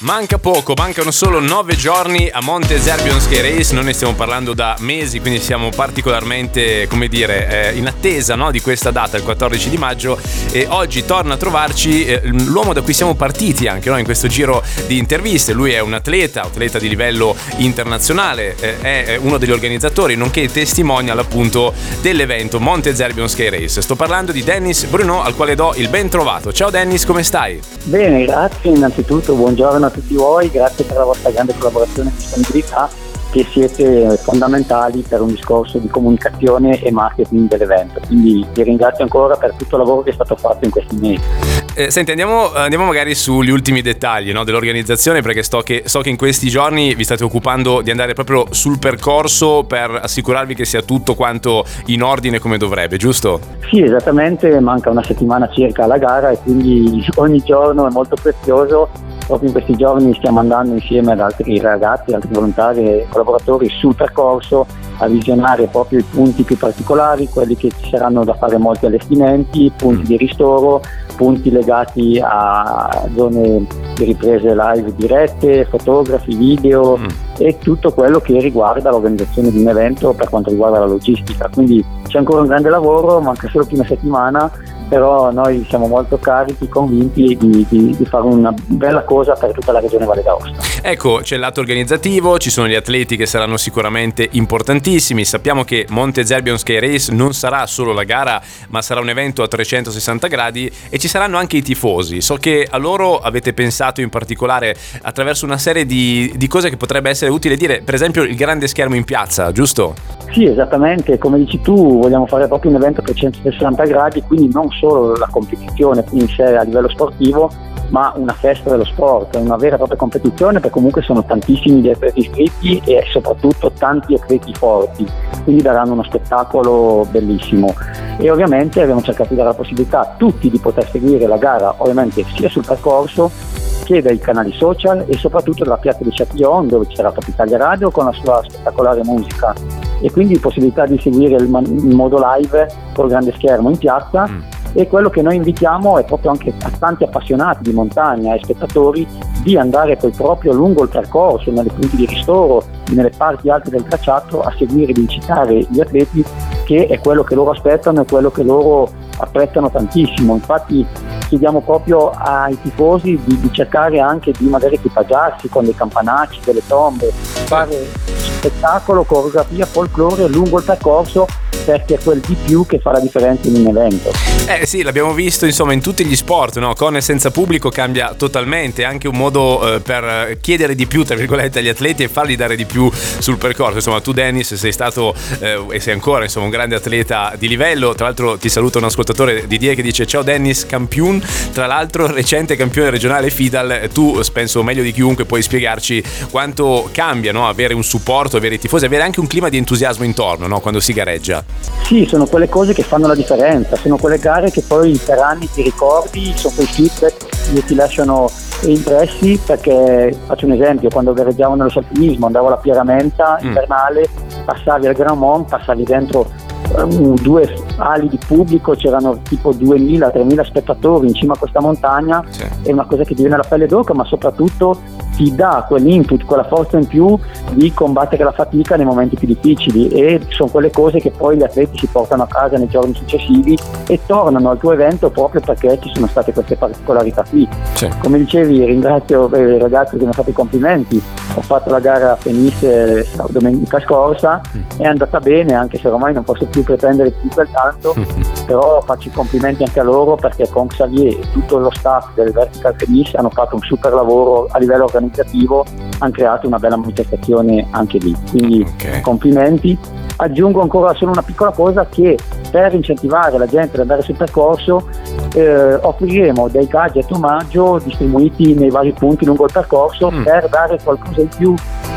Manca poco, mancano solo nove giorni a Monte Zerbion Ski Race, non ne stiamo parlando da mesi, quindi siamo particolarmente, come dire, eh, in attesa no, di questa data, il 14 di maggio, e oggi torna a trovarci eh, l'uomo da cui siamo partiti anche no, in questo giro di interviste. Lui è un atleta, atleta di livello internazionale, eh, è uno degli organizzatori, nonché testimonial appunto dell'evento Monte Zerbion Ski Race. Sto parlando di Dennis Bruno, al quale do il ben trovato. Ciao Dennis, come stai? Bene, grazie innanzitutto, buongiorno a tutti voi, grazie per la vostra grande collaborazione e disponibilità che siete fondamentali per un discorso di comunicazione e marketing dell'evento. Quindi vi ringrazio ancora per tutto il lavoro che è stato fatto in questi mesi. Eh, senti, andiamo, andiamo, magari sugli ultimi dettagli no, dell'organizzazione perché che, so che in questi giorni vi state occupando di andare proprio sul percorso per assicurarvi che sia tutto quanto in ordine come dovrebbe, giusto? Sì, esattamente, manca una settimana circa alla gara e quindi ogni giorno è molto prezioso proprio in questi giorni stiamo andando insieme ad altri ragazzi, altri volontari e collaboratori sul percorso a visionare proprio i punti più particolari, quelli che ci saranno da fare molti allestimenti, punti di ristoro, punti legati a zone di riprese live dirette, fotografi, video mm. e tutto quello che riguarda l'organizzazione di un evento per quanto riguarda la logistica. Quindi c'è ancora un grande lavoro, manca solo più una settimana però noi siamo molto carichi, convinti di, di, di, fare una bella cosa per tutta la regione Valle d'Aosta. Ecco, c'è il lato organizzativo, ci sono gli atleti che saranno sicuramente importantissimi, sappiamo che Monte Zerbion Sky Race non sarà solo la gara, ma sarà un evento a 360 gradi e ci saranno anche i tifosi. So che a loro avete pensato in particolare attraverso una serie di, di cose che potrebbe essere utile dire, per esempio il grande schermo in piazza, giusto? Sì, esattamente, come dici tu, vogliamo fare proprio un evento a 360 gradi, quindi non solo la competizione in sé a livello sportivo, ma una festa dello sport, una vera e propria competizione perché comunque sono tantissimi gli atleti iscritti e soprattutto tanti atleti forti, quindi daranno uno spettacolo bellissimo. E ovviamente abbiamo cercato di dare la possibilità a tutti di poter seguire la gara, ovviamente sia sul percorso che dai canali social e soprattutto dalla piazza di Châtillon dove c'era Top Italia Radio con la sua spettacolare musica e quindi possibilità di seguire il, man- il modo live col grande schermo in piazza mm. E quello che noi invitiamo è proprio anche a tanti appassionati di montagna e spettatori di andare poi proprio lungo il percorso, nelle punti di ristoro, nelle parti alte del tracciato a seguire, di incitare gli atleti che è quello che loro aspettano e quello che loro apprezzano tantissimo. Infatti chiediamo proprio ai tifosi di, di cercare anche di magari equipaggiarsi con dei campanacci, delle tombe, fare spettacolo, coreografia, folklore lungo il percorso perché è quel di più che fa la differenza in un evento. Eh sì, l'abbiamo visto insomma in tutti gli sport, no? con e senza pubblico cambia totalmente, anche un modo eh, per chiedere di più tra virgolette agli atleti e fargli dare di più sul percorso. Insomma tu Dennis sei stato eh, e sei ancora insomma, un grande atleta di livello, tra l'altro ti saluta un ascoltatore Didier che dice ciao Dennis, campione, tra l'altro recente campione regionale FIDAL, tu penso meglio di chiunque puoi spiegarci quanto cambia no? avere un supporto, avere i tifosi, avere anche un clima di entusiasmo intorno no? quando si gareggia. Sì, sono quelle cose che fanno la differenza, sono quelle gare che poi per anni ti ricordi, sono quei feedback che ti lasciano impressi perché faccio un esempio, quando gareggiavo nello saltinismo andavo alla Pieramenta mm. invernale, passavi al Grand Mont, passavi dentro um, due ali di pubblico, c'erano tipo 2000-3000 spettatori in cima a questa montagna, sì. è una cosa che ti viene alla pelle d'oca, ma soprattutto ti dà quell'input, quella forza in più di combattere la fatica nei momenti più difficili e sono quelle cose che poi gli atleti si portano a casa nei giorni successivi e tornano al tuo evento proprio perché ci sono state queste particolarità qui. Sì. Come dicevi ringrazio eh, i ragazzi che mi hanno fatto i complimenti, ho fatto la gara a Fenice domenica scorsa, mm. è andata bene anche se ormai non posso più pretendere più quel tanto, però faccio i complimenti anche a loro perché con Xavier e tutto lo staff del Vertical Fenice hanno fatto un super lavoro a livello organizzativo organizzativo hanno creato una bella manifestazione anche lì. Quindi okay. complimenti. Aggiungo ancora solo una piccola cosa che per incentivare la gente ad andare sul percorso eh, offriremo dei gadget omaggio distribuiti nei vari punti lungo il percorso mm. per dare qualcosa in più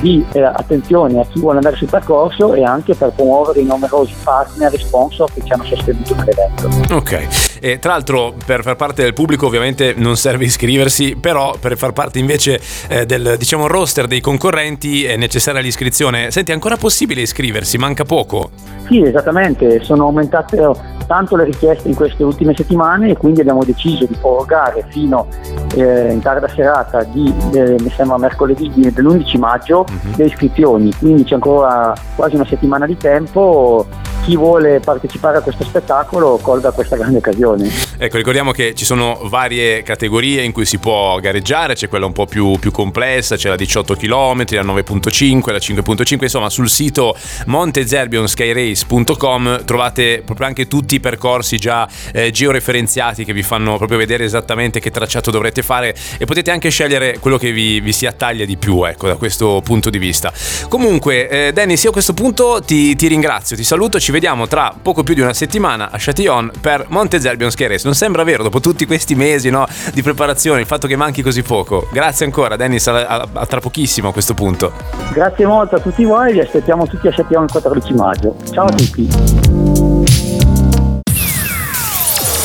di eh, attenzione a chi vuole andare sul percorso e anche per promuovere i numerosi partner e sponsor che ci hanno sostenuto nell'evento. Ok, E tra l'altro per far parte del pubblico ovviamente non serve iscriversi, però per far parte invece eh, del diciamo roster dei concorrenti è necessaria l'iscrizione. Senti, è ancora possibile iscriversi? Manca poco. Sì, esattamente, sono aumentate tanto le richieste in queste ultime settimane e quindi abbiamo deciso di prorogare fino eh, in tarda serata di, eh, mi sembra mercoledì dell'11 maggio mm-hmm. le iscrizioni, quindi c'è ancora quasi una settimana di tempo chi vuole partecipare a questo spettacolo colga questa grande occasione. Ecco, ricordiamo che ci sono varie categorie in cui si può gareggiare, c'è quella un po' più, più complessa, c'è la 18 km, la 9.5, la 5.5, insomma sul sito montezerbionskyrace.com trovate proprio anche tutti i percorsi già eh, georeferenziati che vi fanno proprio vedere esattamente che tracciato dovrete fare e potete anche scegliere quello che vi, vi si attaglia di più, ecco, da questo punto di vista. Comunque, eh, Dennis, io a questo punto ti, ti ringrazio, ti saluto, ci vediamo tra poco più di una settimana a Châtillon per Monte Zerbion Ski Race. Non sembra vero dopo tutti questi mesi no, di preparazione, il fatto che manchi così poco. Grazie ancora Dennis, a, a, a, tra pochissimo a questo punto. Grazie molto a tutti voi, vi aspettiamo tutti a Châtillon il 14 maggio. Ciao a tutti.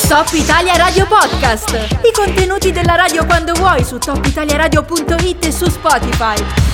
Top Italia Radio Podcast. I contenuti della radio quando vuoi su topitaliaradio.it e su Spotify.